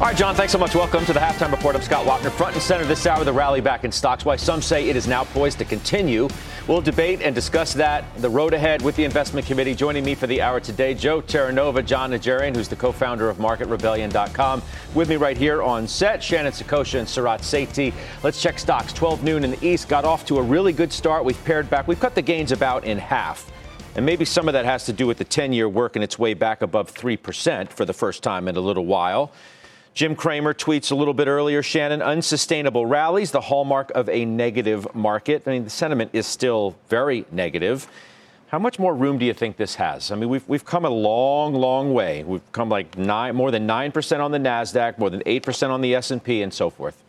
All right, John, thanks so much. Welcome to the halftime report. I'm Scott Wapner. Front and center this hour, the rally back in stocks. Why some say it is now poised to continue. We'll debate and discuss that, the road ahead with the investment committee. Joining me for the hour today, Joe Terranova, Jon Najarian, who's the co-founder of MarketRebellion.com. With me right here on set, Shannon Saccocia and Sarat Sethi. Let's check stocks. 12 noon in the East. Got off to a really good start. We've pared back. We've cut the gains about in half. And maybe some of that has to do with the 10 year working its way back above 3% for the first time in a little while. Jim Cramer tweets a little bit earlier Shannon, unsustainable rallies, the hallmark of a negative market. I mean, the sentiment is still very negative. How much more room do you think this has? I mean, we've, we've come a long, long way. We've come like nine, more than 9% on the NASDAQ, more than 8% on the S&P and so forth.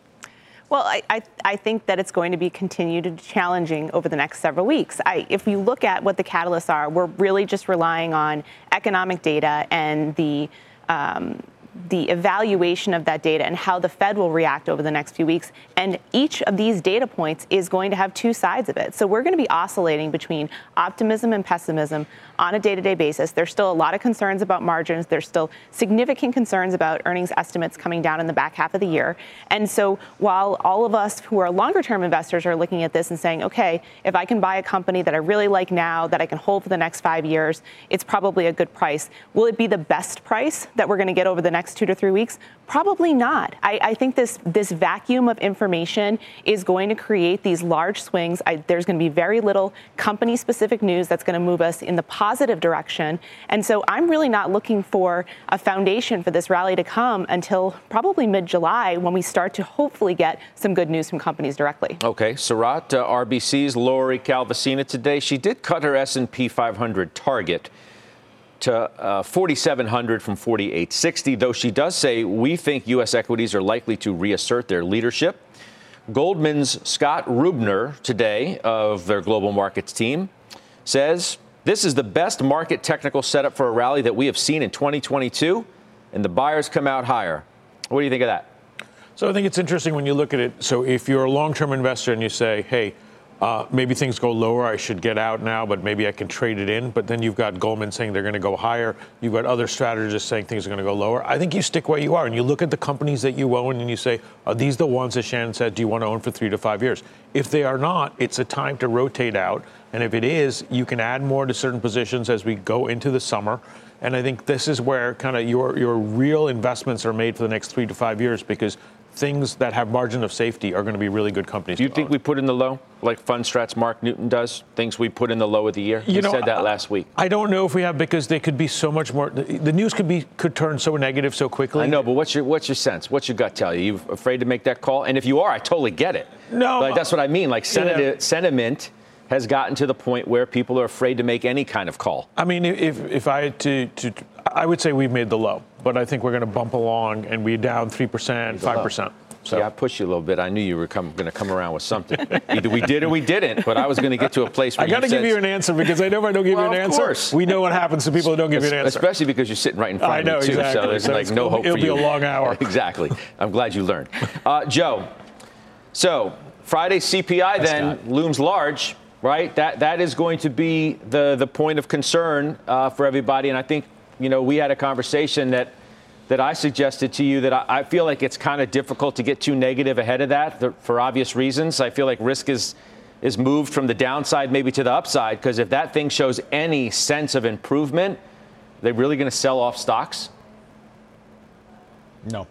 Well, I, I, I, think that it's going to be continued challenging over the next several weeks. I, if you look at what the catalysts are, we're really just relying on economic data and the um, the evaluation of that data and how the Fed will react over the next few weeks. And each of these data points is going to have two sides of it. So we're going to be oscillating between optimism and pessimism on a day to day basis. There's still a lot of concerns about margins. There's still significant concerns about earnings estimates coming down in the back half of the year. And so while all of us who are longer term investors are looking at this and saying, okay, if I can buy a company that I really like now, that I can hold for the next five years, it's probably a good price. Will it be the best price that we're going to get over the next two to three weeks? Probably not. I, I, think this this vacuum of information is going to create these large swings. I, there's going to be very little company-specific news that's going to move us in the positive direction. And so I'm really not looking for a foundation for this rally to come until probably mid-July when we start to hopefully get some good news from companies directly. Okay, Sarat, uh, RBC's Lori Calvasina today. She did cut her S&P 500 target to uh, 4,700 from 4,860, though she does say we think U.S. equities are likely to reassert their leadership. Goldman's Scott Rubner today of their global markets team says this is the best market technical setup for a rally that we have seen in 2022, and the buyers come out higher. What do you think of that? So I think it's interesting when you look at it. So if you're a long-term investor and you say, hey, uh, maybe things go lower. I should get out now, but maybe I can trade it in. But then you've got Goldman saying they're going to go higher. You've got other strategists saying things are going to go lower. I think you stick where you are and you look at the companies that you own and you say, are these the ones that Shannon said, do you want to own for three to five years? If they are not, it's a time to rotate out. And if it is, you can add more to certain positions as we go into the summer. And I think this is where kind of your, your real investments are made for the next three to five years because things that have margin of safety are going to be really good companies. Do you think own. we put in the low, like Fundstrat's Mark Newton does? Things we put in the low of the year. You he know, said that last week. I don't know if we have because they could be so much more. The, news could be could turn so negative so quickly. I know, but what's your what's your sense? What's your gut tell you? You afraid to make that call? And if you are, I totally get it. No, but that's what I mean. Like yeah. sentiment has gotten to the point where people are afraid to make any kind of call. I mean, if if I had to to I would say we've made the low, but I think we're going to bump along and we're down three percent, five percent. So yeah, I pushed you a little bit. I knew you were going to come around with something. Either we did or we didn't. But I was going to get to a place where I got to give you an answer because I know if I don't give well, you an answer, course. we know what happens to people who don't give you an answer. Especially because you're sitting right in front I know, of me too. Exactly. So there's so like no hope it'll for you. It'll be a long hour. exactly. I'm glad you learned. Uh, Joe, so Friday CPI then looms large, right? That that is going to be the the point of concern uh, for everybody. And I think you know we had a conversation that that I suggested to you that I, I feel like it's kind of difficult to get too negative ahead of that for obvious reasons. I feel like risk is is moved from the downside maybe to the upside because if that thing shows any sense of improvement, they're really going to sell off stocks. No.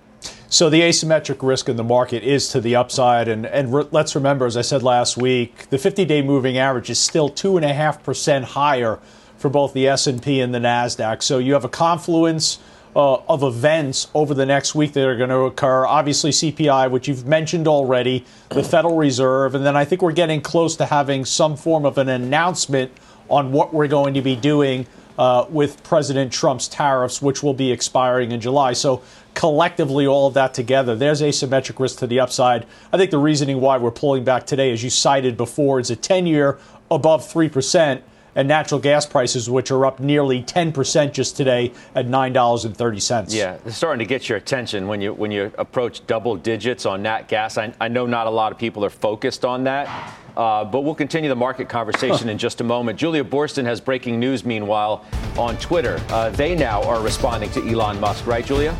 So the asymmetric risk in the market is to the upside, and and re- let's remember, as I said last week, the 50-day moving average is still two and a half percent higher for both the S&P and the Nasdaq. So you have a confluence uh, of events over the next week that are going to occur. Obviously, CPI, which you've mentioned already, the Federal Reserve, and then I think we're getting close to having some form of an announcement on what we're going to be doing uh, with President Trump's tariffs, which will be expiring in July. So, collectively, all of that together, there's asymmetric risk to the upside. I think the reasoning why we're pulling back today, as you cited before, is a 10 year above 3% and natural gas prices, which are up nearly 10% just today at $9.30. Yeah, it's starting to get your attention when you when you approach double digits on nat gas. I, I know not a lot of people are focused on that, uh, but we'll continue the market conversation in just a moment. Julia Boorstin has breaking news, meanwhile, on Twitter. Uh, they now are responding to Elon Musk, right, Julia?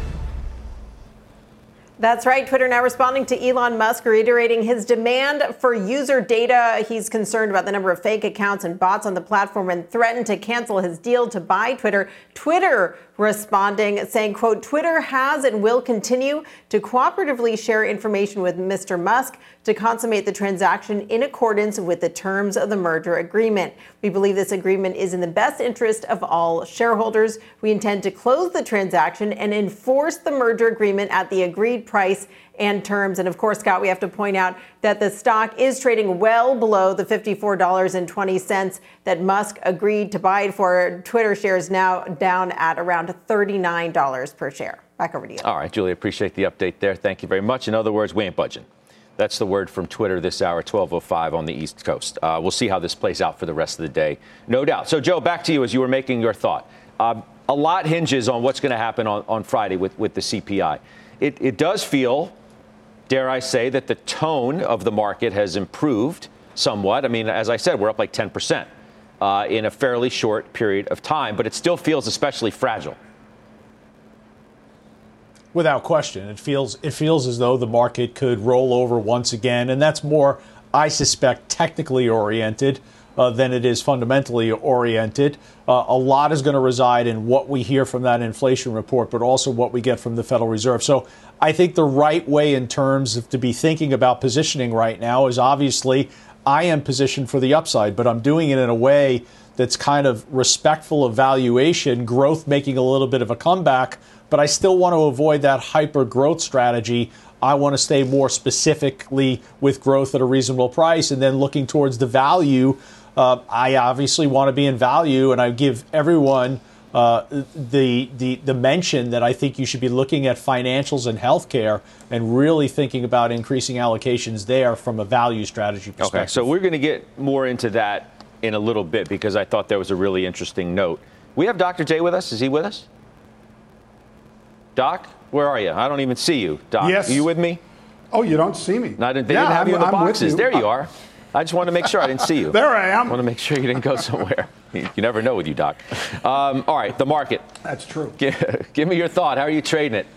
That's right. Twitter now responding to Elon Musk, reiterating his demand for user data. He's concerned about the number of fake accounts and bots on the platform and threatened to cancel his deal to buy Twitter. Twitter responding, saying, quote, Twitter has and will continue to cooperatively share information with Mr. Musk to consummate the transaction in accordance with the terms of the merger agreement. We believe this agreement is in the best interest of all shareholders. We intend to close the transaction and enforce the merger agreement at the agreed price and terms. And of course, Scott, we have to point out that the stock is trading well below the $54.20 that Musk agreed to buy it for. Twitter shares now down at around $39 per share. Back over to you. All right, Julie, appreciate the update there. Thank you very much. In other words, we ain't budging. That's the word from Twitter this hour, 12:05 on the East Coast. Uh, we'll see how this plays out for the rest of the day, no doubt. So, Joe, back to you as you were making your thought. Uh, a lot hinges on what's going to happen on, on Friday with, with the CPI. It, it does feel dare I say, that the tone of the market has improved somewhat. I mean, as I said, we're up like 10% uh, in a fairly short period of time, but it still feels especially fragile. Without question, it feels it feels as though the market could roll over once again, and that's more, I suspect, technically oriented uh, than it is fundamentally oriented. Uh, a lot is going to reside in what we hear from that inflation report, but also what we get from the Federal Reserve. So I think the right way in terms of to be thinking about positioning right now is obviously I am positioned for the upside, but I'm doing it in a way that's kind of respectful of valuation, growth making a little bit of a comeback, but I still want to avoid that hyper growth strategy. I want to stay more specifically with growth at a reasonable price and then looking towards the value uh, I obviously want to be in value, and I give everyone uh, the, the, the mention that I think you should be looking at financials and healthcare and really thinking about increasing allocations there from a value strategy perspective. Okay, so we're going to get more into that in a little bit because I thought that was a really interesting note. We have Dr. J with us. Is he with us? Doc, where are you? I don't even see you. Doc, yes. are you with me? Oh, you don't see me. No, they didn't yeah, have I'm, you in the I'm boxes. You. There you are. I just wanted to make sure I didn't see you. there I am. I want to make sure you didn't go somewhere. you never know with you, Doc. Um, all right, the market. That's true. Give, give, me your thought. How are you trading it?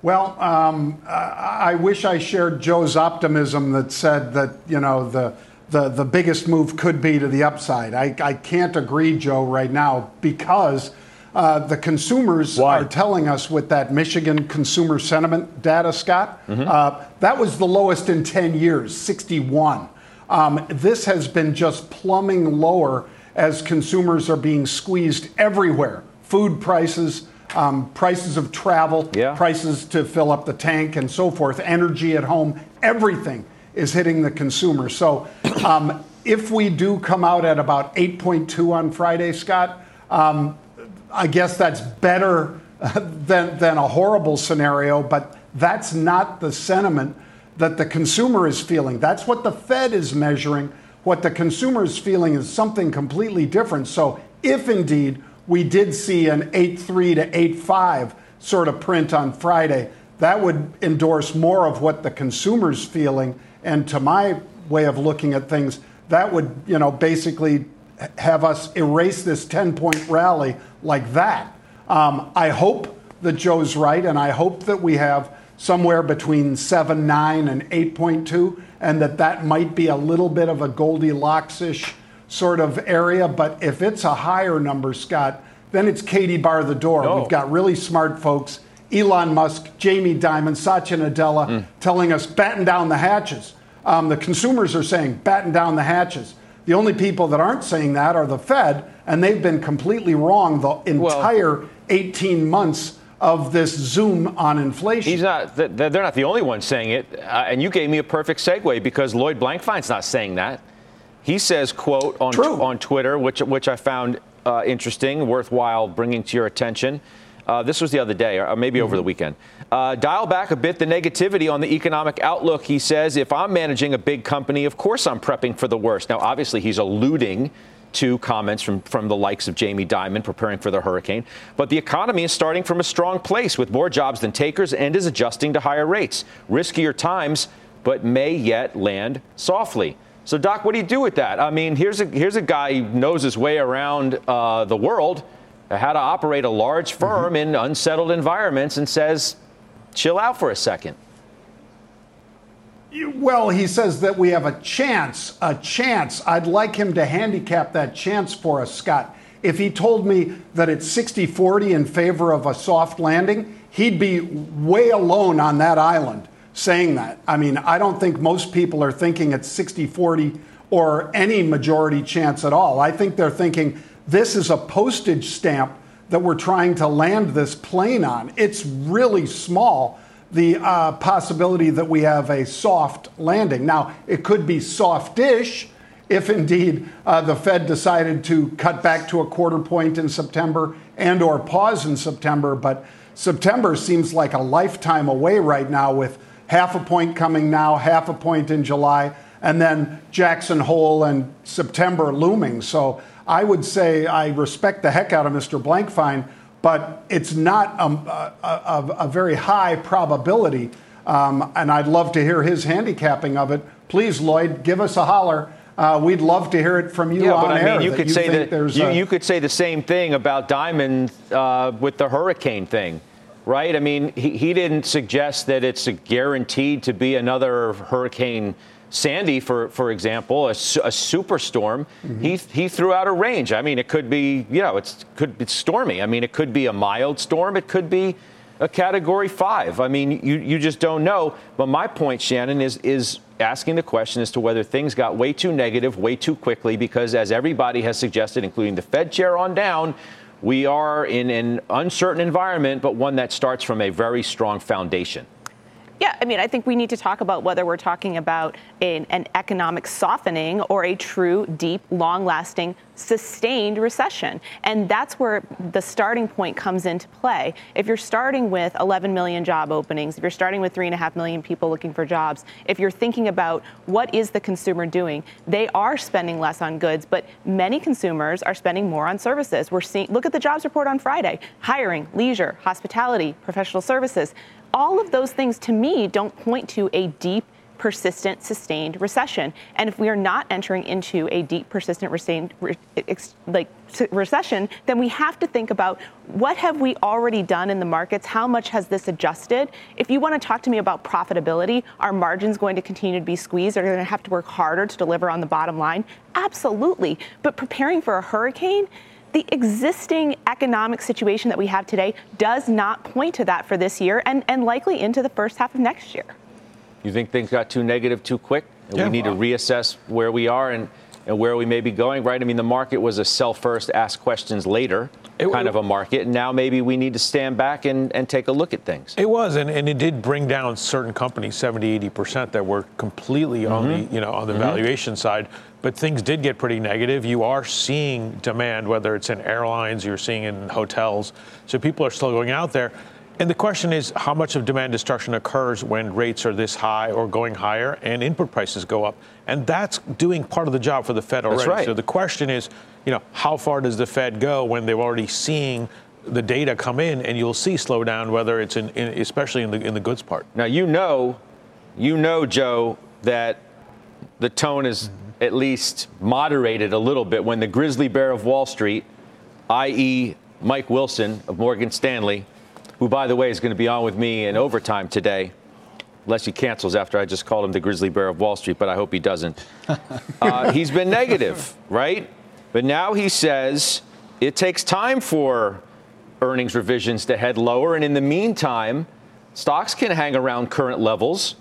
Well, um, I, I wish I shared Joe's optimism that said that you know the the, the biggest move could be to the upside. I, I can't agree, Joe, right now because uh, the consumers Why? are telling us with that Michigan consumer sentiment data, Scott, mm-hmm. uh, that was the lowest in 10 years, 61. Um, this has been just plumbing lower as consumers are being squeezed everywhere. Food prices, um, prices of travel, yeah. prices to fill up the tank, and so forth, energy at home, everything is hitting the consumer. So um, if we do come out at about 8.2 on Friday, Scott, um, I guess that's better uh, than, than a horrible scenario, but that's not the sentiment that the consumer is feeling. That's what the Fed is measuring. What the consumer is feeling is something completely different. So, if indeed we did see an 8.3 to 8.5 sort of print on Friday, that would endorse more of what the consumer's feeling. And to my way of looking at things, that would, you know, basically have us erase this 10 point rally like that. Um, I hope that Joe's right, and I hope that we have somewhere between 7.9 and 8.2, and that that might be a little bit of a Goldilocks ish sort of area. But if it's a higher number, Scott, then it's Katie bar the door. No. We've got really smart folks Elon Musk, Jamie Dimon, Satya Nadella mm. telling us batten down the hatches. Um, the consumers are saying batten down the hatches. The only people that aren't saying that are the Fed, and they've been completely wrong the entire well, 18 months of this zoom on inflation. He's not. They're not the only ones saying it. Uh, and you gave me a perfect segue because Lloyd Blankfein's not saying that. He says, "quote on t- on Twitter," which which I found uh, interesting, worthwhile bringing to your attention. Uh, this was the other day, or maybe mm-hmm. over the mm-hmm. weekend. Uh, dial back a bit the negativity on the economic outlook. He says, if I'm managing a big company, of course I'm prepping for the worst. Now, obviously, he's alluding to comments from, from the likes of Jamie Dimon preparing for the hurricane. But the economy is starting from a strong place with more jobs than takers and is adjusting to higher rates. Riskier times, but may yet land softly. So, Doc, what do you do with that? I mean, here's a, here's a guy who knows his way around uh, the world, how to operate a large firm mm-hmm. in unsettled environments, and says, chill out for a second. Well, he says that we have a chance, a chance. I'd like him to handicap that chance for us, Scott. If he told me that it's 60 40 in favor of a soft landing, he'd be way alone on that island saying that. I mean, I don't think most people are thinking it's 60 40 or any majority chance at all. I think they're thinking this is a postage stamp that we're trying to land this plane on. It's really small the uh, possibility that we have a soft landing. Now, it could be softish if indeed uh, the Fed decided to cut back to a quarter point in September and or pause in September, but September seems like a lifetime away right now with half a point coming now, half a point in July, and then Jackson Hole and September looming. So I would say I respect the heck out of Mr. Blankfein but it's not a, a, a very high probability. Um, and I'd love to hear his handicapping of it. Please, Lloyd, give us a holler. Uh, we'd love to hear it from you yeah, on but I air. mean, you could you say that you, a... you, could say the same thing about Dimon uh, with the hurricane thing, right? I mean, he, he didn't suggest that it's guaranteed to be another hurricane Sandy, for for example, a, a superstorm, mm-hmm. he he threw out a range. I mean, it could be you know it's could it's stormy. I mean, it could be a mild storm. It could be a Category Five. I mean, you you just don't know. But my point, Shannon, is is asking the question as to whether things got way too negative, way too quickly, because as everybody has suggested, including the Fed chair on down. We are in an uncertain environment, but one that starts from a very strong foundation. Yeah, I mean, I think we need to talk about whether we're talking about an, an economic softening or a true, deep, long lasting, sustained recession. And that's where the starting point comes into play. If you're starting with 11 million job openings, if you're starting with 3.5 million people looking for jobs, if you're thinking about what is the consumer doing, they are spending less on goods, but many consumers are spending more on services. We're seeing, look at the jobs report on Friday hiring, leisure, hospitality, professional services all of those things to me don't point to a deep persistent, sustained recession. And if we are not entering into a deep, persistent, sustained like recession, then we have to think about what have we already done in the markets? How much has this adjusted? If you want to talk to me about profitability, are margins going to continue to be squeezed? Are going to have to work harder to deliver on the bottom line? Absolutely. But preparing for a hurricane, the existing economic situation that we have today does not point to that for this year and, and likely into the first half of next year. You think things got too negative too quick? Yeah, we need to reassess where we are and, and where we may be going, right? I mean, the market was a sell first, ask questions later it, kind of a market. And now maybe we need to stand back and, and take a look at things. It was, and, and it did bring down certain companies 70, 80% that were completely mm-hmm. on the, you know, on the mm-hmm. valuation side. But things did get pretty negative. You are seeing demand, whether it's in airlines, you're seeing in hotels. So people are still going out there. And the question is how much of demand destruction occurs when rates are this high or going higher and input prices go up. And that's doing part of the job for the Fed already. Right. So the question is, you know, how far does the Fed go when they're already seeing the data come in and you'll see slowdown, whether it's in, in especially in the in the goods part. Now you know, you know, Joe, that the tone is at least moderated a little bit when the grizzly bear of Wall Street, i.e., Mike Wilson of Morgan Stanley, who, by the way, is going to be on with me in overtime today, unless he cancels after I just called him the grizzly bear of Wall Street, but I hope he doesn't. Uh, he's been negative, right? But now he says it takes time for earnings revisions to head lower. And in the meantime, stocks can hang around current levels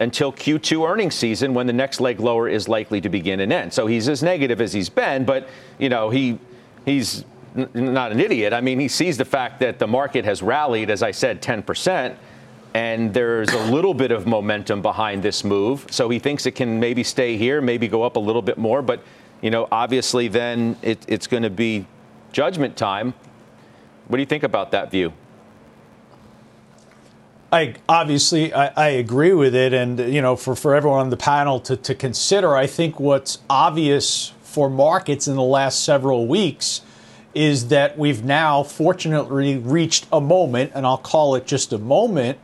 until Q2 earnings season when the next leg lower is likely to begin and end. So he's as negative as he's been, but you know, he he's not an idiot. I mean, he sees the fact that the market has rallied, as I said, 10%, and there's a little bit of momentum behind this move. So he thinks it can maybe stay here, maybe go up a little bit more. But, you know, obviously then it, it's going to be judgment time. What do you think about that view? I obviously I, I, agree with it, and you know, for, for everyone on the panel to, to consider, I think what's obvious for markets in the last several weeks is that we've now fortunately reached a moment, and I'll call it just a moment,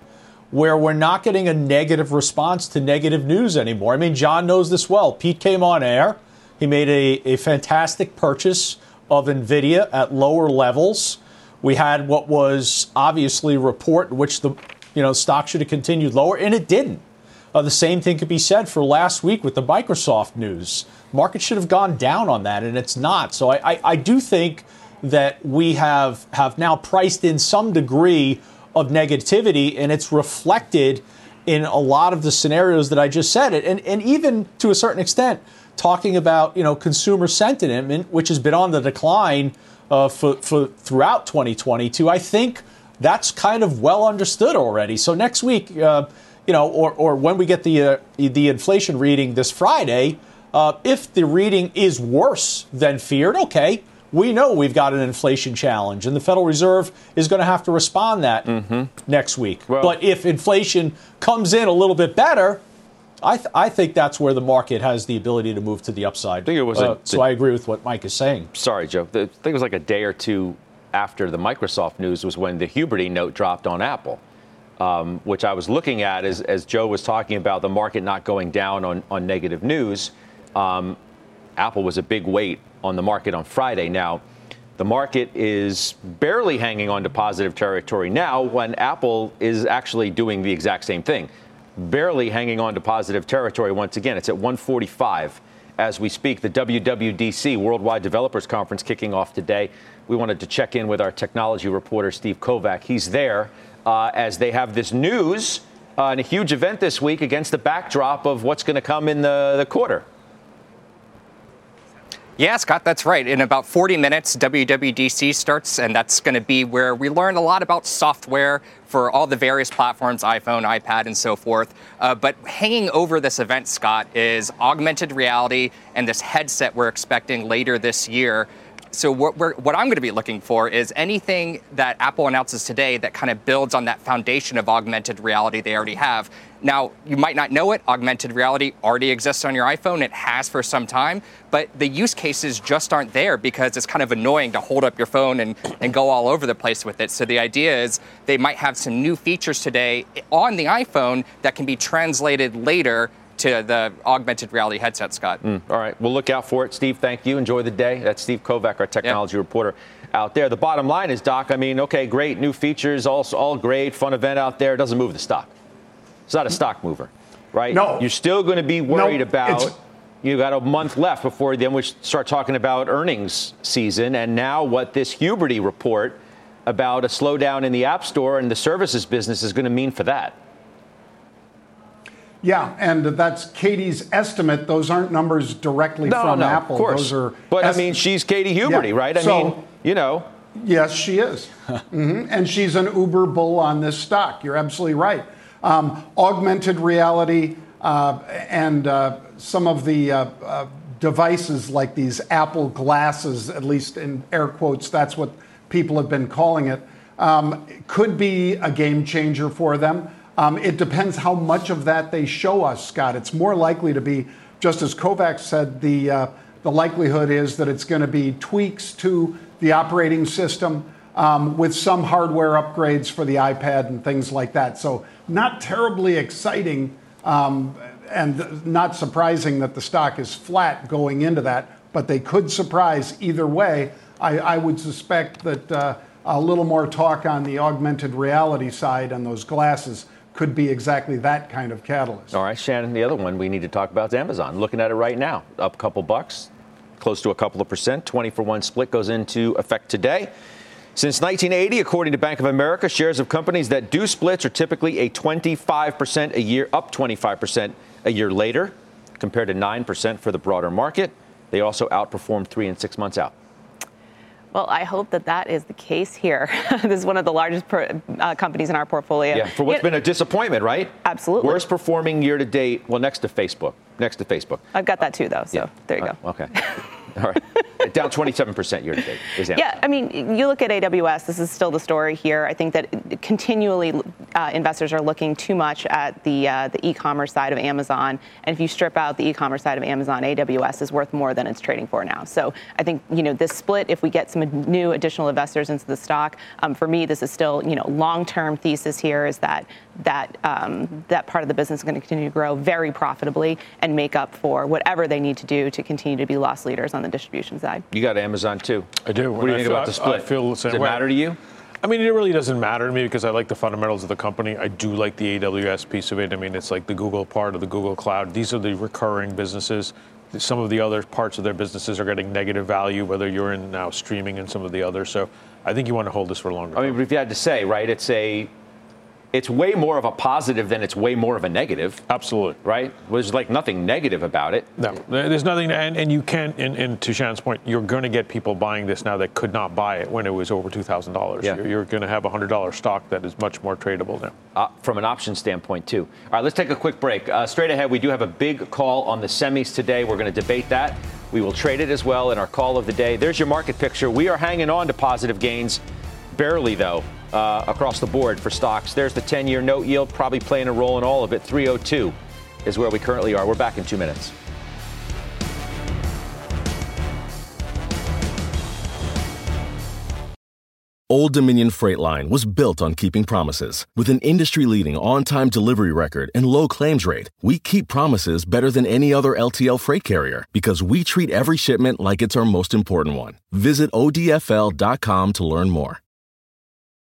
where we're not getting a negative response to negative news anymore. I mean, John knows this well. Pete came on air. He made a, a fantastic purchase of NVIDIA at lower levels. We had what was obviously a report in which the you know stock should have continued lower, and it didn't. Uh, the same thing could be said for last week with the Microsoft news. Market should have gone down on that, and it's not. So I, I, I do think that we have have now priced in some degree of negativity, and it's reflected in a lot of the scenarios that I just said. It And and even to a certain extent, talking about you know consumer sentiment, which has been on the decline uh, for, for throughout 2022. I think that's kind of well understood already. So next week, uh, you know, or or when we get the uh, the inflation reading this Friday, uh, if the reading is worse than feared, okay we know we've got an inflation challenge, and the Federal Reserve is going to have to respond that mm-hmm. next week. Well, but if inflation comes in a little bit better, I, th- I think that's where the market has the ability to move to the upside. I think it was uh, a, so I agree with what Mike is saying. Sorry, Joe. I think it was like a day or two after the Microsoft news was when the Huberty note dropped on Apple, um, which I was looking at as, as Joe was talking about the market not going down on, on negative news. Um, Apple was a big weight on the market on Friday. Now, the market is barely hanging on to positive territory now when Apple is actually doing the exact same thing. Barely hanging on to positive territory once again. It's at 145 as we speak. The WWDC, Worldwide Developers Conference, kicking off today. We wanted to check in with our technology reporter, Steve Kovach. He's there uh, as they have this news uh, and a huge event this week against the backdrop of what's going to come in the, the quarter. Yeah, Scott, that's right. In about 40 minutes, WWDC starts, and that's going to be where we learn a lot about software for all the various platforms iPhone, iPad, and so forth. Uh, but hanging over this event, Scott, is augmented reality and this headset we're expecting later this year so what, what I'm going to be looking for is anything that Apple announces today that kind of builds on that foundation of augmented reality they already have. Now, you might not know it, augmented reality already exists on your iPhone. It has for some time, but the use cases just aren't there because it's kind of annoying to hold up your phone and, and go all over the place with it. So the idea is they might have some new features today on the iPhone that can be translated later to the augmented reality headset, Scott. Mm, all right. We'll look out for it. Steve, thank you. Enjoy the day. That's Steve Kovach, our technology reporter out there. The bottom line is, Doc, I mean, okay, great. New features, all, all great. Fun event out there. It doesn't move the stock. It's not a stock mover, right? No. You're still going to be worried no, about. You got a month left before then we start talking about earnings season, and now what this Huberty report about a slowdown in the App Store and the services business is going to mean for that. Yeah, and that's Katy's estimate. Those aren't numbers directly no, from no, Apple. Of course. Those are but I mean, she's Katy Huberty, yeah. right? I so, mean, you know. Yes, she is. mm-hmm. And she's an uber bull on this stock. You're absolutely right. Um, augmented reality uh, and uh, some of the uh, uh devices like these Apple glasses, at least in air quotes, that's what people have been calling it, um, could be a game changer for them. Um, it depends how much of that they show us, Scott. It's more likely to be, just as Kovach said, the, uh, the likelihood is that it's going to be tweaks to the operating system um, with some hardware upgrades for the iPad and things like that. So, not terribly exciting um, and not surprising that the stock is flat going into that, but they could surprise either way. I, I would suspect that uh, a little more talk on the augmented reality side and those glasses could be exactly that kind of catalyst. All right, Shannon, the other one we need to talk about is Amazon. Looking at it right now, up a couple bucks, close to a couple of percent. 20 for one split goes into effect today. Since 1980, according to Bank of America, shares of companies that do splits are typically a 25% a year, up 25% a year later, compared to 9% for the broader market. They also outperform three and six months out. Well, I hope that that is the case here. this is one of the largest per, uh, companies in our portfolio. Yeah, for what's It- been a disappointment, right? Absolutely. Worst performing year to date. Well, next to Facebook. Next to Facebook. I've got that too, though. So there you go. Uh, okay. All right. Down 27% year to date. Yeah, I mean, you look at AWS, this is still the story here. I think that continually uh, investors are looking too much at the, uh, the e commerce side of Amazon. And if you strip out the e commerce side of Amazon, AWS is worth more than it's trading for now. So I think, you know, this split, if we get some new additional investors into the stock, um, for me, this is still, you know, long term thesis here is that that, um, that part of the business is going to continue to grow very profitably and make up for whatever they need to do to continue to be loss leaders on the distribution side. You got Amazon too. I do. What do you I think feel- about the split? I feel the same Does it way. matter to you? I mean, it really doesn't matter to me because I like the fundamentals of the company. I do like the AWS piece of it. I mean, it's like the Google part of the Google Cloud. These are the recurring businesses. Some of the other parts of their businesses are getting negative value, whether you're in now streaming and some of the others. So I think you want to hold this for longer. I mean, if you had to say, right, it's a, it's way more of a positive than it's way more of a negative, Absolutely. right? There's like nothing negative about it. No, there's nothing, and, and you can't. And, and to Shan's point, you're going to get people buying this now that could not buy it when it was over two thousand dollars. Yeah. You're, you're going to have a hundred dollar stock that is much more tradable now. uh, from an option standpoint, too. All right, let's take a quick break. Uh, straight ahead, we do have a big call on the semis today. We're going to debate that. We will trade it as well in our call of the day. There's your market picture. We are hanging on to positive gains, barely, though, uh, across the board for stocks. There's the 10 year note yield, probably playing a role in all of it. 302 is where we currently are. We're back in two minutes. Old Dominion Freight Line was built on keeping promises. With an industry leading on time delivery record and low claims rate, we keep promises better than any other LTL freight carrier because we treat every shipment like it's our most important one. Visit ODFL.com to learn more.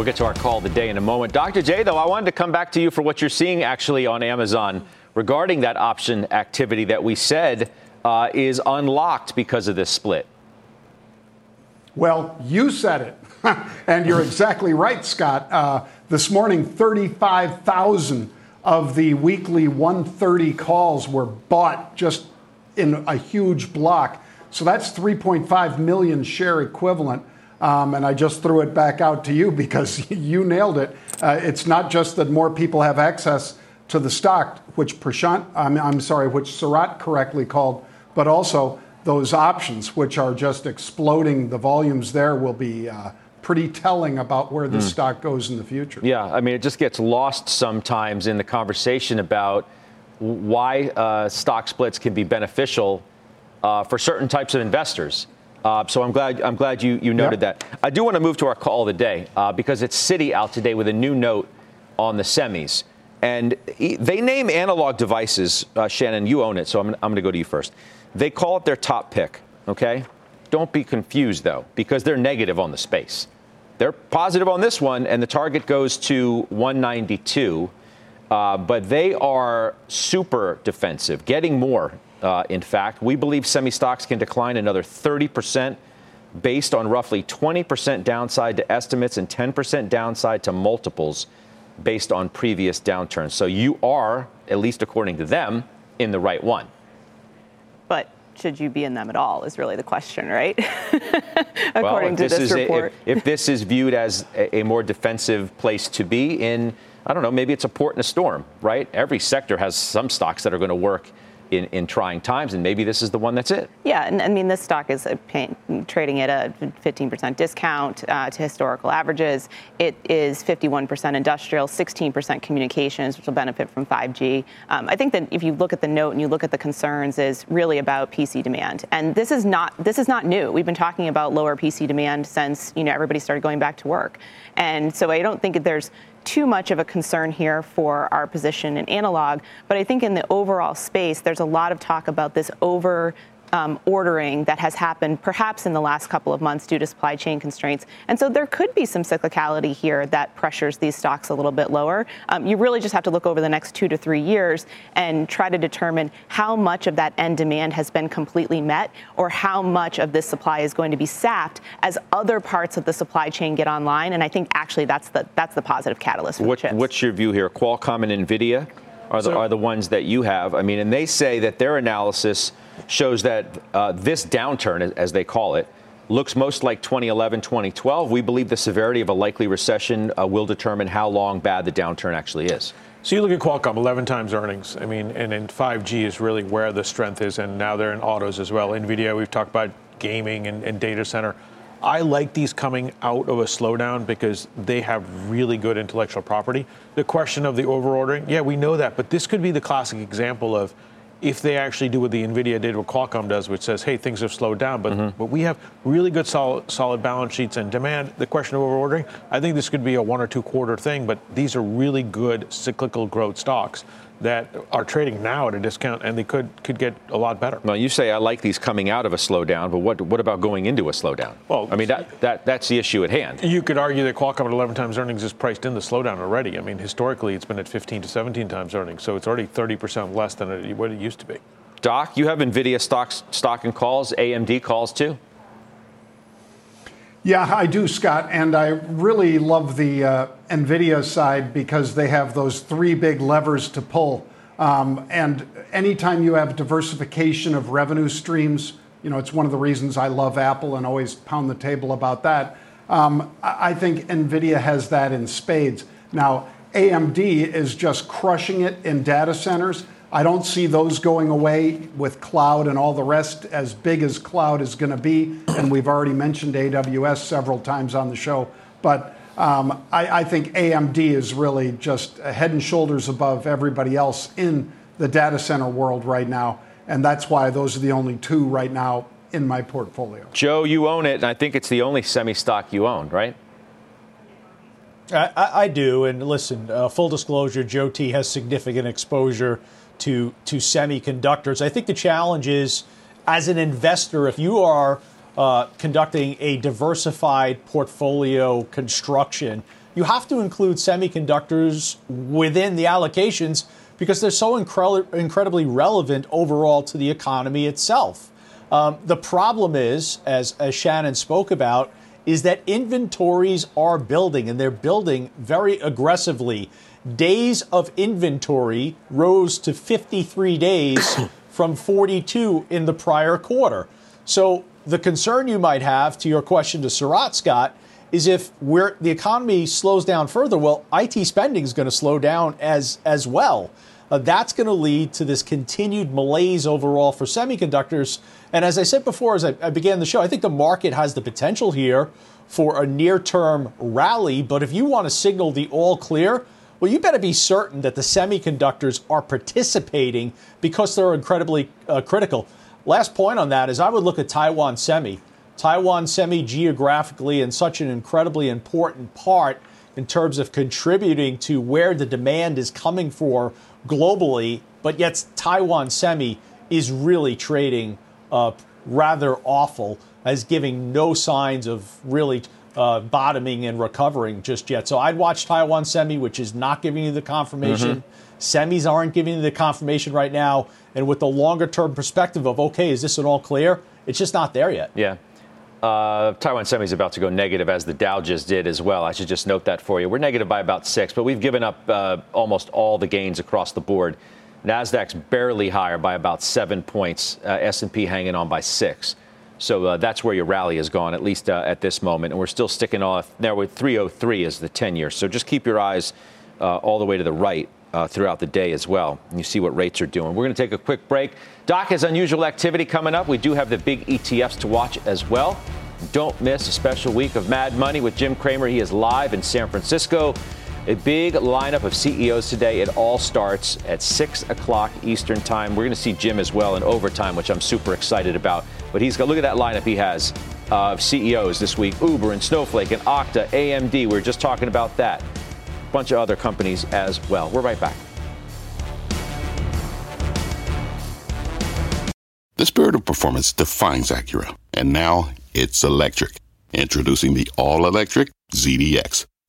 We'll get to our call of the day in a moment. Dr. J, though, I wanted to come back to you for what you're seeing actually on Amazon regarding that option activity that we said uh, is unlocked because of this split. Well, you said it. and you're exactly right, Scott. Uh, this morning, 35,000 of the weekly 130 calls were bought just in a huge block. So that's 3.5 million share equivalent. Um, and I just threw it back out to you because you nailed it. Uh, it's not just that more people have access to the stock, which Prashant, I'm, I'm sorry, which Sarat correctly called, but also those options, which are just exploding. The volumes there will be uh, pretty telling about where this stock goes in the future. Yeah, I mean, it just gets lost sometimes in the conversation about why uh, stock splits can be beneficial uh, for certain types of investors. Uh, so I'm glad I'm glad you, you noted Yep. that. I do want to move to our call of the day uh, because it's Citi out today with a new note on the semis. And they name analog devices. Uh, Shannon, you own it, so I'm, I'm going to go to you first. They call it their top pick, okay? Don't be confused, though, because they're negative on the space. They're positive on this one, and the target goes to 192. Uh, but they are super defensive, getting more, uh, in fact. We believe semi stocks can decline another 30% based on roughly 20% downside to estimates and 10% downside to multiples based on previous downturns. So you are, at least according to them, in the right one. But should you be in them at all? Is really the question, right? According well, to this, this report. A, if, if, this is viewed as a, a more defensive place to be in, I don't know, maybe it's a port in a storm, right? Every sector has some stocks that are going to work in, in trying times, and maybe this is the one that's it. Yeah, and I mean, this stock is trading at a 15% discount uh, to historical averages. It is 51% industrial, 16% communications, which will benefit from 5G. Um, I think that if you look at the note and you look at the concerns, is really about PC demand, and this is not this is not new. We've been talking about lower PC demand since you know everybody started going back to work, and so I don't think there's too much of a concern here for our position in analog. But I think in the overall space, there's a lot of talk about this over um, ordering that has happened perhaps in the last couple of months due to supply chain constraints. And so there could be some cyclicality here that pressures these stocks a little bit lower. Um, you really just have to look over the next two to three years and try to determine how much of that end demand has been completely met or how much of this supply is going to be sapped as other parts of the supply chain get online. And I think actually that's the, that's the positive catalyst for what, chips. What's your view here? Qualcomm and NVIDIA are the, so, are the ones that you have. I mean, and they say that their analysis – shows that uh, this downturn, as they call it, looks most like 2011, 2012. We believe the severity of a likely recession uh, will determine how long bad the downturn actually is. So you look at Qualcomm, 11 times earnings. I mean, and in 5G is really where the strength is, and now they're in autos as well. NVIDIA, we've talked about gaming and, and data center. I like these coming out of a slowdown because they have really good intellectual property. The question of the overordering, yeah, we know that, but this could be the classic example of if they actually do what the NVIDIA did, what Qualcomm does, which says, hey, things have slowed down, but, mm-hmm. but we have really good solid, solid balance sheets and demand. The question of overordering, I think this could be a one or two quarter thing, but these are really good cyclical growth stocks that are trading now at a discount, and they could could get a lot better. Well, you say I like these coming out of a slowdown, but what what about going into a slowdown? Well, I mean that, that that's the issue at hand. You could argue that Qualcomm at 11 times earnings is priced in the slowdown already. I mean, historically it's been at 15 to 17 times earnings, so it's already 30 percent less than it, what it used to be. Doc, you have Nvidia stocks stock and calls, AMD calls too. Yeah, I do, Scott. And I really love the uh, NVIDIA side because they have those three big levers to pull. Um, and anytime you have diversification of revenue streams, you know, it's one of the reasons I love Apple and always pound the table about that. Um, I think NVIDIA has that in spades. Now, AMD is just crushing it in data centers. I don't see those going away with cloud and all the rest as big as cloud is going to be. And we've already mentioned AWS several times on the show. But um, I, I, think AMD is really just head and shoulders above everybody else in the data center world right now. And that's why those are the only two right now in my portfolio. Joe, you own it, and I think it's the only semi stock you own, right? I, I do. And listen, uh, full disclosure Joe T has significant exposure to to semiconductors. I think the challenge is, as an investor, if you are uh, conducting a diversified portfolio construction, you have to include semiconductors within the allocations because they're so incre- incredibly relevant overall to the economy itself. Um, the problem is, as, as Shannon spoke about, is that inventories are building and they're building very aggressively days of inventory rose to 53 days from 42 in the prior quarter. So the concern you might have to your question to Sarat Scott is if the economy slows down further, well, IT spending is going to slow down as as well. Uh, that's going to lead to this continued malaise overall for semiconductors. And as I said before, as I, I began the show, I think the market has the potential here for a near-term rally. But if you want to signal the all clear, well, you better be certain that the semiconductors are participating because they're incredibly uh, critical. Last point on that is I would look at Taiwan Semi. Taiwan Semi geographically and such an incredibly important part in terms of contributing to where the demand is coming for globally, but yet Taiwan Semi is really trading uh, rather awful, as giving no signs of really uh, bottoming and recovering just yet. So I'd watch Taiwan Semi, which is not giving you the confirmation. Mm-hmm. Semis aren't giving you the confirmation right now. And with the longer term perspective of, okay, is this an all clear? It's just not there yet. Yeah. Uh, Taiwan Semi is about to go negative as the Dow just did as well. I should just note that for you. We're negative by about six, but we've given up uh, almost all the gains across the board Nasdaq's barely higher by about seven points. Uh, S&P hanging on by six. So uh, that's where your rally has gone, at least uh, at this moment. And we're still sticking off there with 303 as the 10 year. So just keep your eyes uh, all the way to the right uh, throughout the day as well. And you see what rates are doing. We're going to take a quick break. Doc has unusual activity coming up. We do have the big ETFs to watch as well. Don't miss a special week of Mad Money with Jim Cramer. He is live in San Francisco. A big lineup of CEOs today. It all starts at 6 o'clock Eastern Time. We're going to see Jim as well in overtime, which I'm super excited about. But he's got, look at that lineup he has of CEOs this week Uber and Snowflake and Okta, AMD. We are just talking about that. A bunch of other companies as well. We're right back. The spirit of performance defines Acura, and now it's electric. Introducing the all electric ZDX,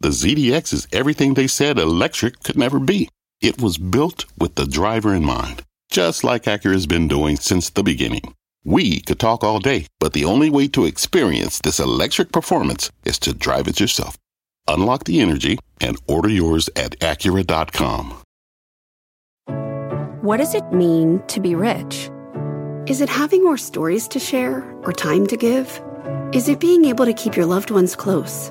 the ZDX is everything they said electric could never be. It was built with the driver in mind, just like Acura's been doing since the beginning. We could talk all day, but the only way to experience this electric performance is to drive it yourself. Unlock the energy and order yours at Acura.com. What does it mean to be rich? Is it having more stories to share or time to give? Is it being able to keep your loved ones close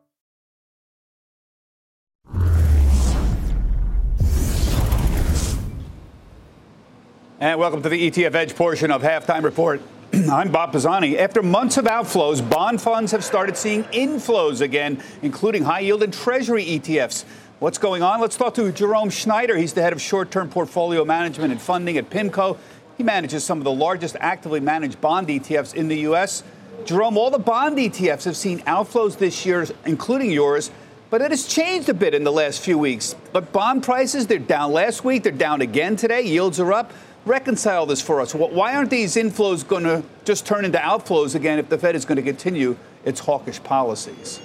And welcome to the ETF Edge portion of Halftime Report. I'm Bob Pisani. After months of outflows, bond funds have started seeing inflows again, including high yield and treasury ETFs. What's going on? Let's talk to Jerome Schneider. He's the head of short term portfolio management and funding at PIMCO. He manages some of the largest actively managed bond ETFs in the U.S. Jerome, all the bond ETFs have seen outflows this year, including yours, but it has changed a bit in the last few weeks. But bond prices, they're down last week, they're down again today, yields are up reconcile this for us. Why aren't these inflows going to just turn into outflows again if the Fed is going to continue its hawkish policies?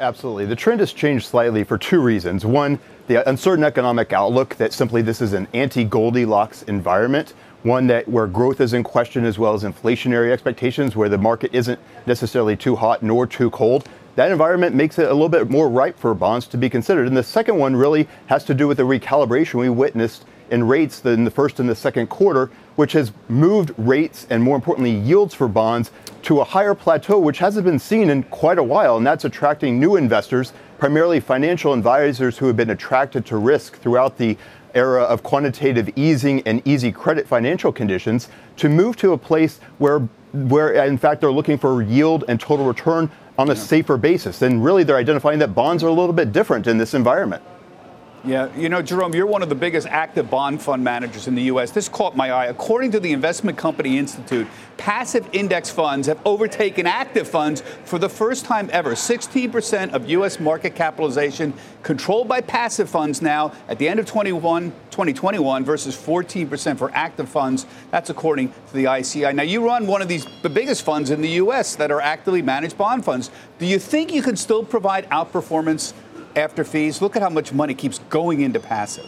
Absolutely. The trend has changed slightly for two reasons. One, the uncertain economic outlook that simply this is an anti Goldilocks environment, one that where growth is in question as well as inflationary expectations, where the market isn't necessarily too hot nor too cold. That environment makes it a little bit more ripe for bonds to be considered. And the second one really has to do with the recalibration we witnessed in rates in the first and the second quarter, which has moved rates and more importantly yields for bonds to a higher plateau, which hasn't been seen in quite a while. And that's attracting new investors, primarily financial advisors who have been attracted to risk throughout the era of quantitative easing and easy credit financial conditions to move to a place where where in fact they're looking for yield and total return on a safer basis. And really they're identifying that bonds are a little bit different in this environment. Yeah, you know, Jerome, you're one of the biggest active bond fund managers in the U.S. This caught my eye. According to the Investment Company Institute, passive index funds have overtaken active funds for the first time ever. 16% of U.S. market capitalization controlled by passive funds now at the end of 21, 2021 versus 14% for active funds. That's according to the ICI. Now, you run one of these, the biggest funds in the U.S. that are actively managed bond funds. Do you think you can still provide outperformance? After fees. Look at how much money keeps going into passive.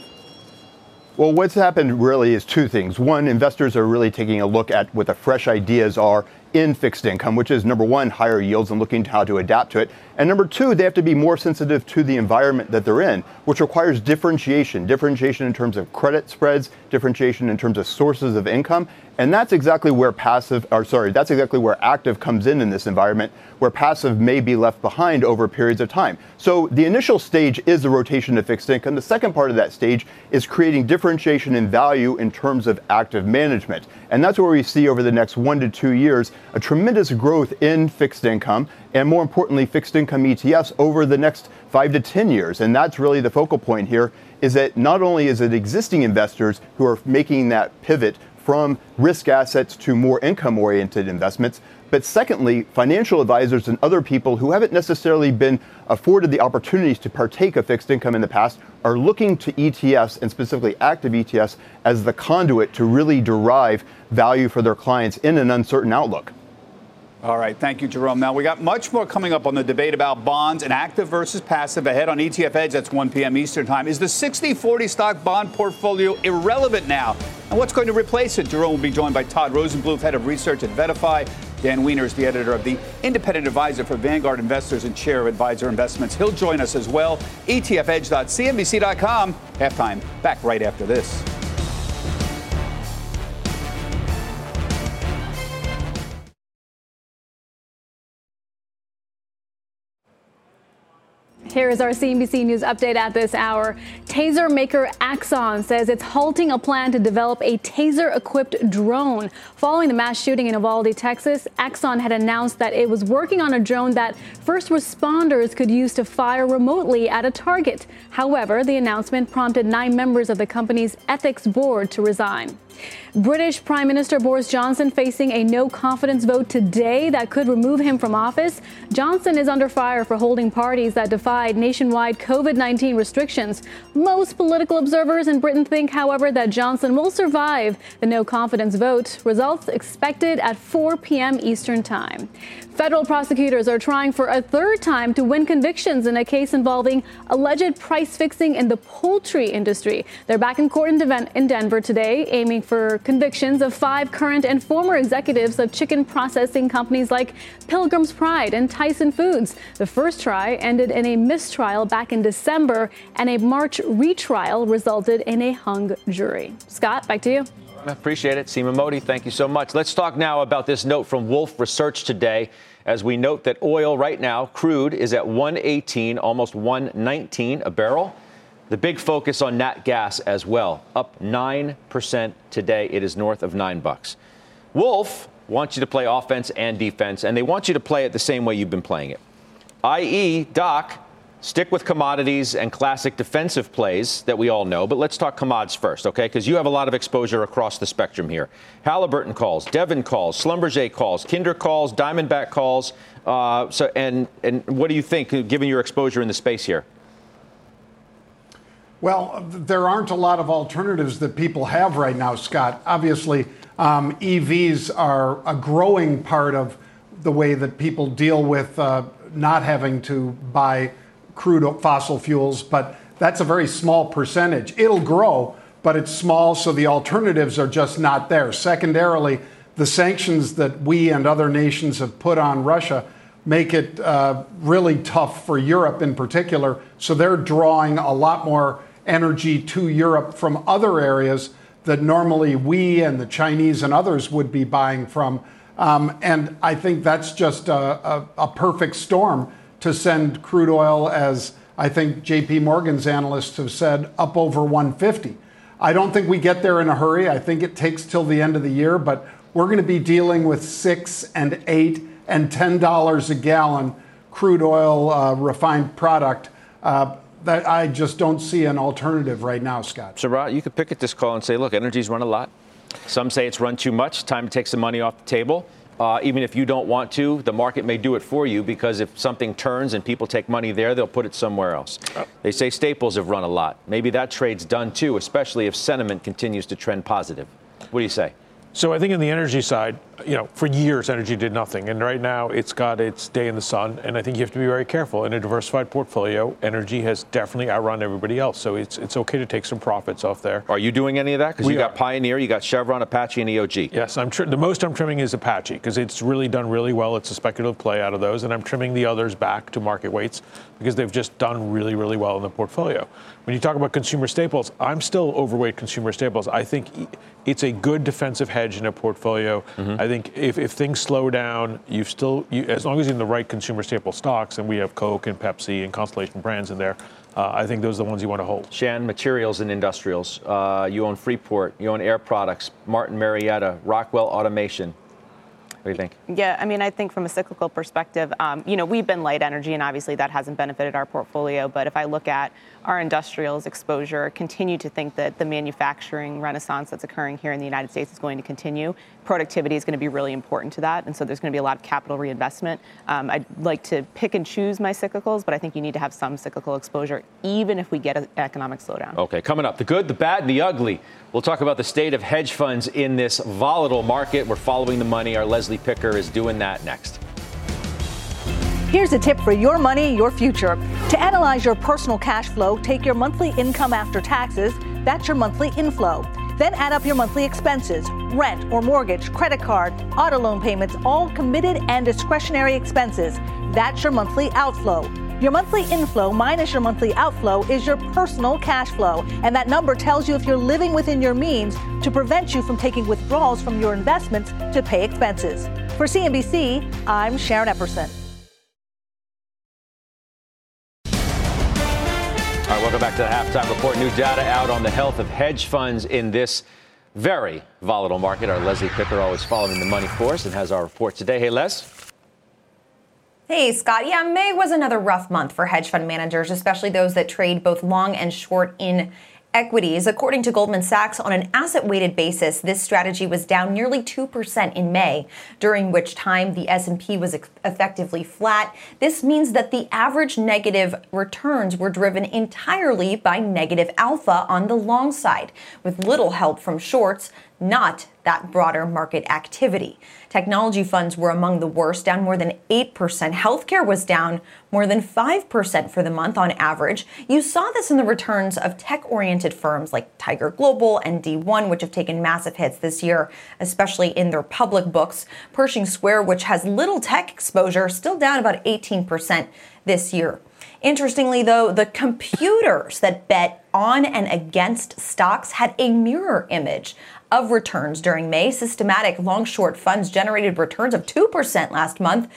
Well, what's happened really is two things. One, investors are really taking a look at what the fresh ideas are in fixed income, which is number one, higher yields and looking to how to adapt to it. And number two, they have to be more sensitive to the environment that they're in, which requires differentiation differentiation in terms of credit spreads, differentiation in terms of sources of income, And that's exactly where passive, or sorry, that's exactly where active comes in in this environment, where passive may be left behind over periods of time. So the initial stage is the rotation to fixed income. The second part of that stage is creating differentiation in value in terms of active management. And that's where we see over the next one to two years a tremendous growth in fixed income and more importantly, fixed income ETFs over the next five to 10 years. And that's really the focal point here is that not only is it existing investors who are making that pivot from risk assets to more income oriented investments. But secondly, financial advisors and other people who haven't necessarily been afforded the opportunities to partake of fixed income in the past are looking to ETFs and specifically active ETFs as the conduit to really derive value for their clients in an uncertain outlook. All right, thank you, Jerome. Now, we got much more coming up on the debate about bonds and active versus passive ahead on ETF Edge. That's 1 p.m. Eastern Time. Is the 60 40 stock bond portfolio irrelevant now? And what's going to replace it? Jerome will be joined by Todd Rosenbluth, head of research at VettaFi. Dan Wiener is the editor of the Independent Advisor for Vanguard Investors and chair of Advisor Investments. He'll join us as well. ETFedge.cnbc.com. Halftime. Back right after this. Here is our CNBC News update at this hour. Taser maker Axon says it's halting a plan to develop a taser equipped drone. Following the mass shooting in Uvalde, Texas, Axon had announced that it was working on a drone that first responders could use to fire remotely at a target. However, the announcement prompted nine members of the company's ethics board to resign. British Prime Minister Boris Johnson facing a no confidence vote today that could remove him from office. Johnson is under fire for holding parties that nationwide COVID 19 restrictions. Most political observers in Britain think, however, that Johnson will survive the no confidence vote. Results expected at 4 p.m. Eastern Time. Federal prosecutors are trying for a third time to win convictions in a case involving alleged price fixing in the poultry industry. They're back in court in Denver today, aiming for convictions of five current and former executives of chicken processing companies like Pilgrim's Pride and Tyson Foods. The first try ended in a mistrial back in December, and a March retrial resulted in a hung jury. Scott, back to you. I appreciate it. Seema Modi, thank you so much. Let's talk now about this note from Wolfe Research today as we note that oil right now, crude, is at 118, almost 119 a barrel. The big focus on nat gas as well, up 9% today. It is north of 9 bucks. Wolfe wants you to play offense and defense, and they want you to play it the same way you've been playing it. I.e., Doc, stick with commodities and classic defensive plays that we all know, but let's talk commodities first, okay? Because you have a lot of exposure across the spectrum here. Halliburton calls, Devon calls, Schlumberger calls, Kinder calls, Diamondback calls. Uh, so, and and what do you think, given your exposure in the space here? Well, there aren't a lot of alternatives that people have right now, Scott. Obviously, um, EVs are a growing part of the way that people deal with uh, not having to buy crude fossil fuels, but that's a very small percentage. It'll grow, but it's small, so the alternatives are just not there. Secondarily, the sanctions that we and other nations have put on Russia make it uh, really tough for Europe in particular. So they're drawing a lot more energy to Europe from other areas that normally we and the Chinese and others would be buying from. Um, and I think that's just a, a, a perfect storm to send crude oil, as I think JP Morgan's analysts have said, up over 150. I don't think we get there in a hurry. I think it takes till the end of the year, but we're going to be dealing with six and eight and ten dollars a gallon crude oil uh, refined product. Uh, that I just don't see an alternative right now, Scott. So, Rod, you could pick at this call and say, look, energy's run a lot. Some say it's run too much. Time to take some money off the table uh, even if you don't want to, the market may do it for you because if something turns and people take money there, they'll put it somewhere else. They say staples have run a lot. Maybe that trade's done too, especially if sentiment continues to trend positive. What do you say? So I think in the energy side, you know, for years, energy did nothing, and right now it's got its day in the sun. And I think you have to be very careful. In a diversified portfolio, energy has definitely outrun everybody else, so it's it's okay to take some profits off there. Are you doing any of that? Because you got are. Pioneer, you got Chevron, Apache, and EOG. Yes, I'm tr- the most I'm trimming is Apache because it's really done really well. It's a speculative play out of those, and I'm trimming the others back to market weights because they've just done really, really well in the portfolio. When you talk about consumer staples, I'm still overweight consumer staples. I think it's a good defensive hedge in a portfolio. Mm-hmm. I think if, if things slow down, you've still, you, as long as you're in the right consumer staple stocks, and we have Coke and Pepsi and Constellation brands in there, uh, I think those are the ones you want to hold. Shan, materials and industrials. Uh, you own Freeport, you own Air Products, Martin Marietta, Rockwell Automation. What do you think? Yeah, I mean, I think from a cyclical perspective, um, you know, we've been light energy, and obviously that hasn't benefited our portfolio. But if I look at our industrials exposure, continue to think that the manufacturing renaissance that's occurring here in the United States is going to continue. Productivity is going to be really important to that, and so there's going to be a lot of capital reinvestment. Um, I'd like to pick and choose my cyclicals, but I think you need to have some cyclical exposure, even if we get an economic slowdown. Okay, coming up, the good, the bad, and the ugly. We'll talk about the state of hedge funds in this volatile market. We're following the money. Our Leslie Picker is doing that next. Here's a tip for your money, your future. To analyze your personal cash flow, take your monthly income after taxes. That's your monthly inflow. Then add up your monthly expenses rent or mortgage, credit card, auto loan payments, all committed and discretionary expenses. That's your monthly outflow. Your monthly inflow minus your monthly outflow is your personal cash flow. And that number tells you if you're living within your means to prevent you from taking withdrawals from your investments to pay expenses. For CNBC, I'm Sharon Epperson. Welcome back to the halftime report. New data out on the health of hedge funds in this very volatile market. Our Leslie Picker always following the money for us and has our report today. Hey, Les. Hey, Scott. Yeah, May was another rough month for hedge fund managers, especially those that trade both long and short in equities. According to Goldman Sachs, on an asset weighted basis, this strategy was down nearly 2% in May, during which time the S&P was effectively flat. This means that the average negative returns were driven entirely by negative alpha on the long side, with little help from shorts, not that broader market activity. Technology funds were among the worst, down more than 8%. Healthcare was down more than 5% for the month on average. You saw this in the returns of tech oriented firms like Tiger Global and D1, which have taken massive hits this year, especially in their public books. Pershing Square, which has little tech exposure, still down about 18% this year. Interestingly, though, the computers that bet on and against stocks had a mirror image of returns during May. Systematic long short funds generated returns of 2% last month.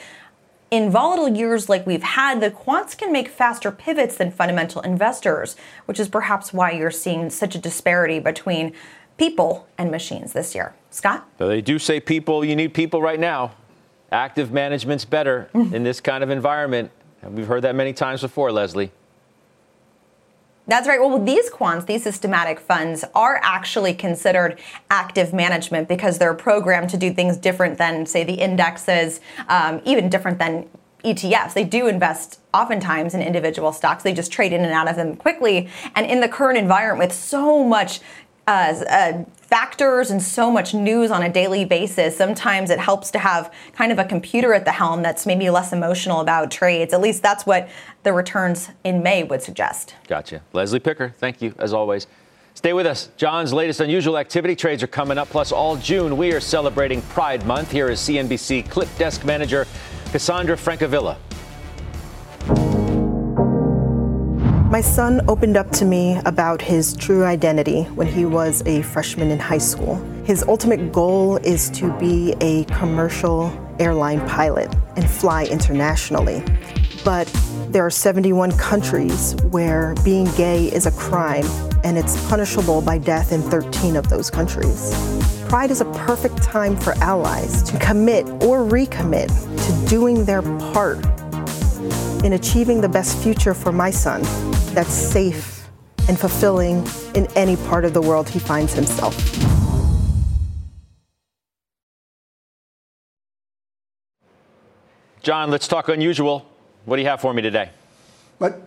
In volatile years like we've had, the quants can make faster pivots than fundamental investors, which is perhaps why you're seeing such a disparity between people and machines this year. Scott? They do say people, you need people right now. Active management's better mm-hmm. in this kind of environment. And we've heard that many times before, Leslie. That's right. Well, these quants, these systematic funds, are actually considered active management because they're programmed to do things different than, say, the indexes, um, even different than ETFs. They do invest oftentimes in individual stocks. They just trade in and out of them quickly. And in the current environment, with so much uh, uh, factors and so much news on a daily basis, sometimes it helps to have kind of a computer at the helm that's maybe less emotional about trades. At least that's what the returns in May would suggest. Gotcha. Leslie Picker, thank you as always. Stay with us. Jon's latest unusual activity trades are coming up. Plus, all June, we are celebrating Pride Month. Here is CNBC Clip Desk Manager Cassandra Francavilla. My son opened up to me about his true identity when he was a freshman in high school. His ultimate goal is to be a commercial airline pilot and fly internationally. But there are 71 countries where being gay is a crime and it's punishable by death in 13 of those countries. Pride is a perfect time for allies to commit or recommit to doing their part in achieving the best future for my son that's safe and fulfilling in any part of the world he finds himself. Jon, let's talk unusual. What do you have for me today? But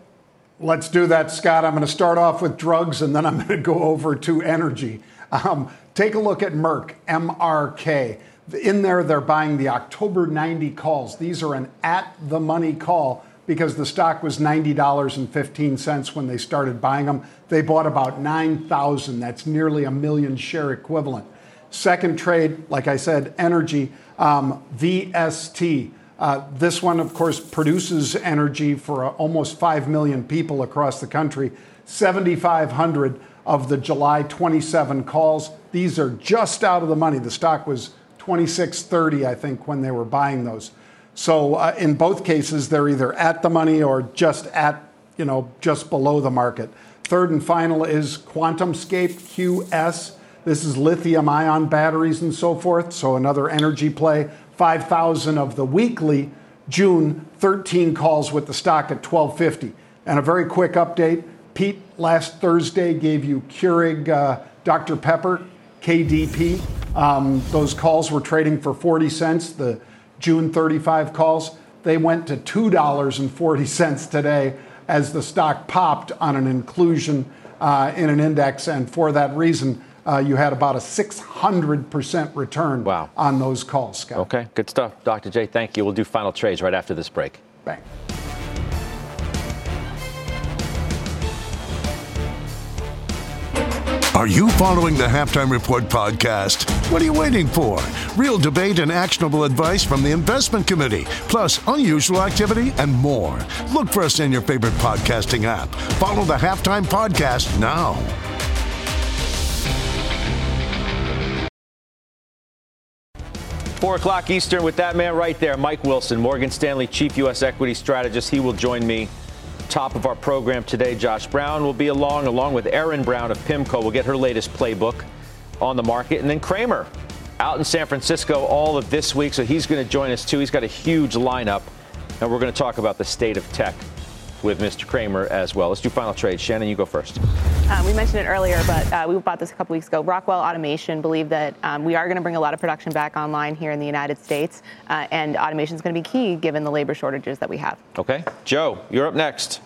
let's do that, Scott. I'm going to start off with drugs and then I'm going to go over to energy. Um, take a look at Merck, MRK. In there, they're buying the October 90 calls. These are an at the money call because the stock was $90.15 when they started buying them. They bought about 9,000. That's nearly a million share equivalent. Second trade, like I said, energy, um, VST. Uh, this one, of course, produces energy for uh, almost 5 million people across the country. 7,500 of the July 27 calls. These are just out of the money. The stock was 26.30, I think, when they were buying those. So uh, in both cases, they're either at the money or just at, you know, just below the market. Third and final is QuantumScape QS. This is lithium ion batteries and so forth. So another energy play. 5,000 of the weekly June 13 calls with the stock at 1250. And a very quick update. Pete last Thursday gave you Keurig uh, Dr. Pepper, KDP. Um, those calls were trading for 40 cents. The June 35 calls, they went to $2.40 today as the stock popped on an inclusion uh, in an index. And for that reason, uh, you had about a 600% return wow. on those calls, Scott. Okay, good stuff. Dr. J, thank you. We'll do final trades right after this break. Bang. Are you following the Halftime Report podcast? What are you waiting for? Real debate and actionable advice from the investment committee, plus unusual activity and more. Look for us in your favorite podcasting app. Follow the Halftime Podcast now. Four o'clock Eastern with that man right there, Mike Wilson, Morgan Stanley Chief U.S. Equity Strategist. He will join me top of our program today. Josh Brown will be along, along with Erin Browne of PIMCO. We'll get her latest playbook on the market. And then Cramer out in San Francisco all of this week, so he's going to join us too. He's got a huge lineup, and we're going to talk about the state of tech with Mr. Cramer as well. Let's do final trade. Shannon, you go first. Um, we mentioned it earlier, but uh, we bought this a couple weeks ago. Rockwell Automation believe that um, we are going to bring a lot of production back online here in the United States, uh, and automation is going to be key given the labor shortages that we have. Okay. Joe, you're up next.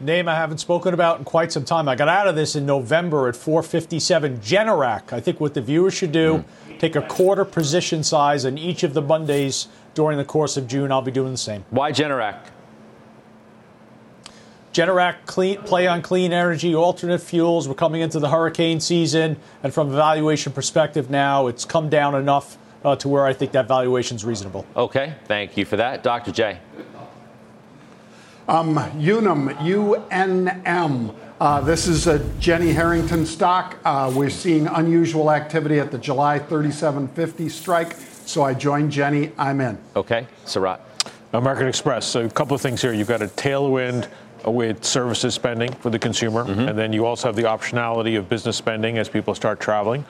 Name I haven't spoken about in quite some time. I got out of this in November at 457. Generac. I think what the viewers should do, mm. take a quarter position size on each of the Mondays during the course of June. I'll be doing the same. Why Generac? Generac clean, play on clean energy, alternate fuels. We're coming into the hurricane season, and from a valuation perspective now, it's come down enough uh, to where I think that valuation is reasonable. Okay, thank you for that. Dr. J. Um, Unum, UNM. Uh, this is a Jenny Harrington stock. Uh, we're seeing unusual activity at the July 3750 strike. So I joined Jenny. I'm in. Okay. Sarat. American Express. So a couple of things here. You've got a tailwind with services spending for the consumer, mm-hmm. and then you also have the optionality of business spending as people start traveling.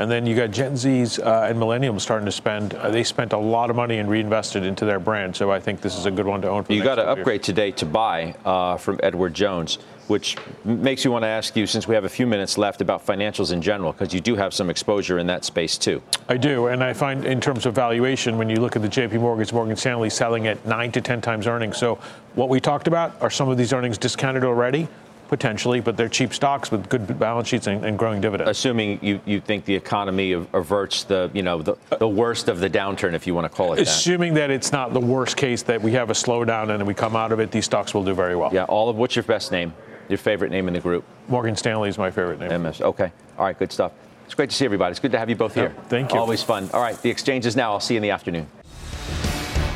And then you got Gen Zs uh, and Millennials starting to spend. Uh, they spent a lot of money and reinvested into their brand. So I think this is a good one to own. For you got to upgrade today to buy uh, from Edward Jones, which makes me want to ask you, since we have a few minutes left, about financials in general, because you do have some exposure in that space too. I do, and I find in terms of valuation, when you look at the J.P. Morgan's, Morgan Stanley selling at nine to ten times earnings. So what we talked about are some of these earnings discounted already potentially, but they're cheap stocks with good balance sheets and, and growing dividends. Assuming you, you think the economy averts the you know the, the worst of the downturn, if you want to call it Assuming that. that it's not the worst case that we have a slowdown and we come out of it, these stocks will do very well. Yeah. All of what's your best name? Your favorite name in the group? Morgan Stanley is my favorite name. MS. Okay. All right. Good stuff. It's great to see everybody. It's good to have you both here. thank you. Always fun. All right. The exchange is now. I'll see you in the afternoon.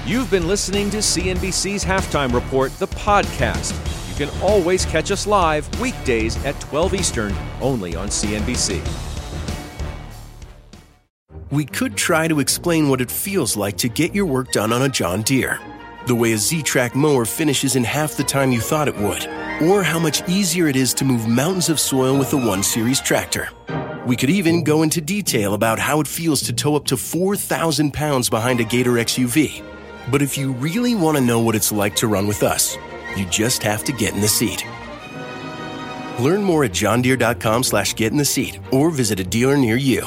You've been listening to CNBC's Halftime Report, the podcast. You can always catch us live weekdays at 12 Eastern, only on CNBC. We could try to explain what it feels like to get your work done on a John Deere. The way a Z Track mower finishes in half the time you thought it would. Or how much easier it is to move mountains of soil with a 1 Series tractor. We could even go into detail about how it feels to tow up to 4,000 pounds behind a Gator XUV. But if you really want to know what it's like to run with us, you just have to get in the seat. Learn more at johndeere.com slash get in the seat or visit a dealer near you.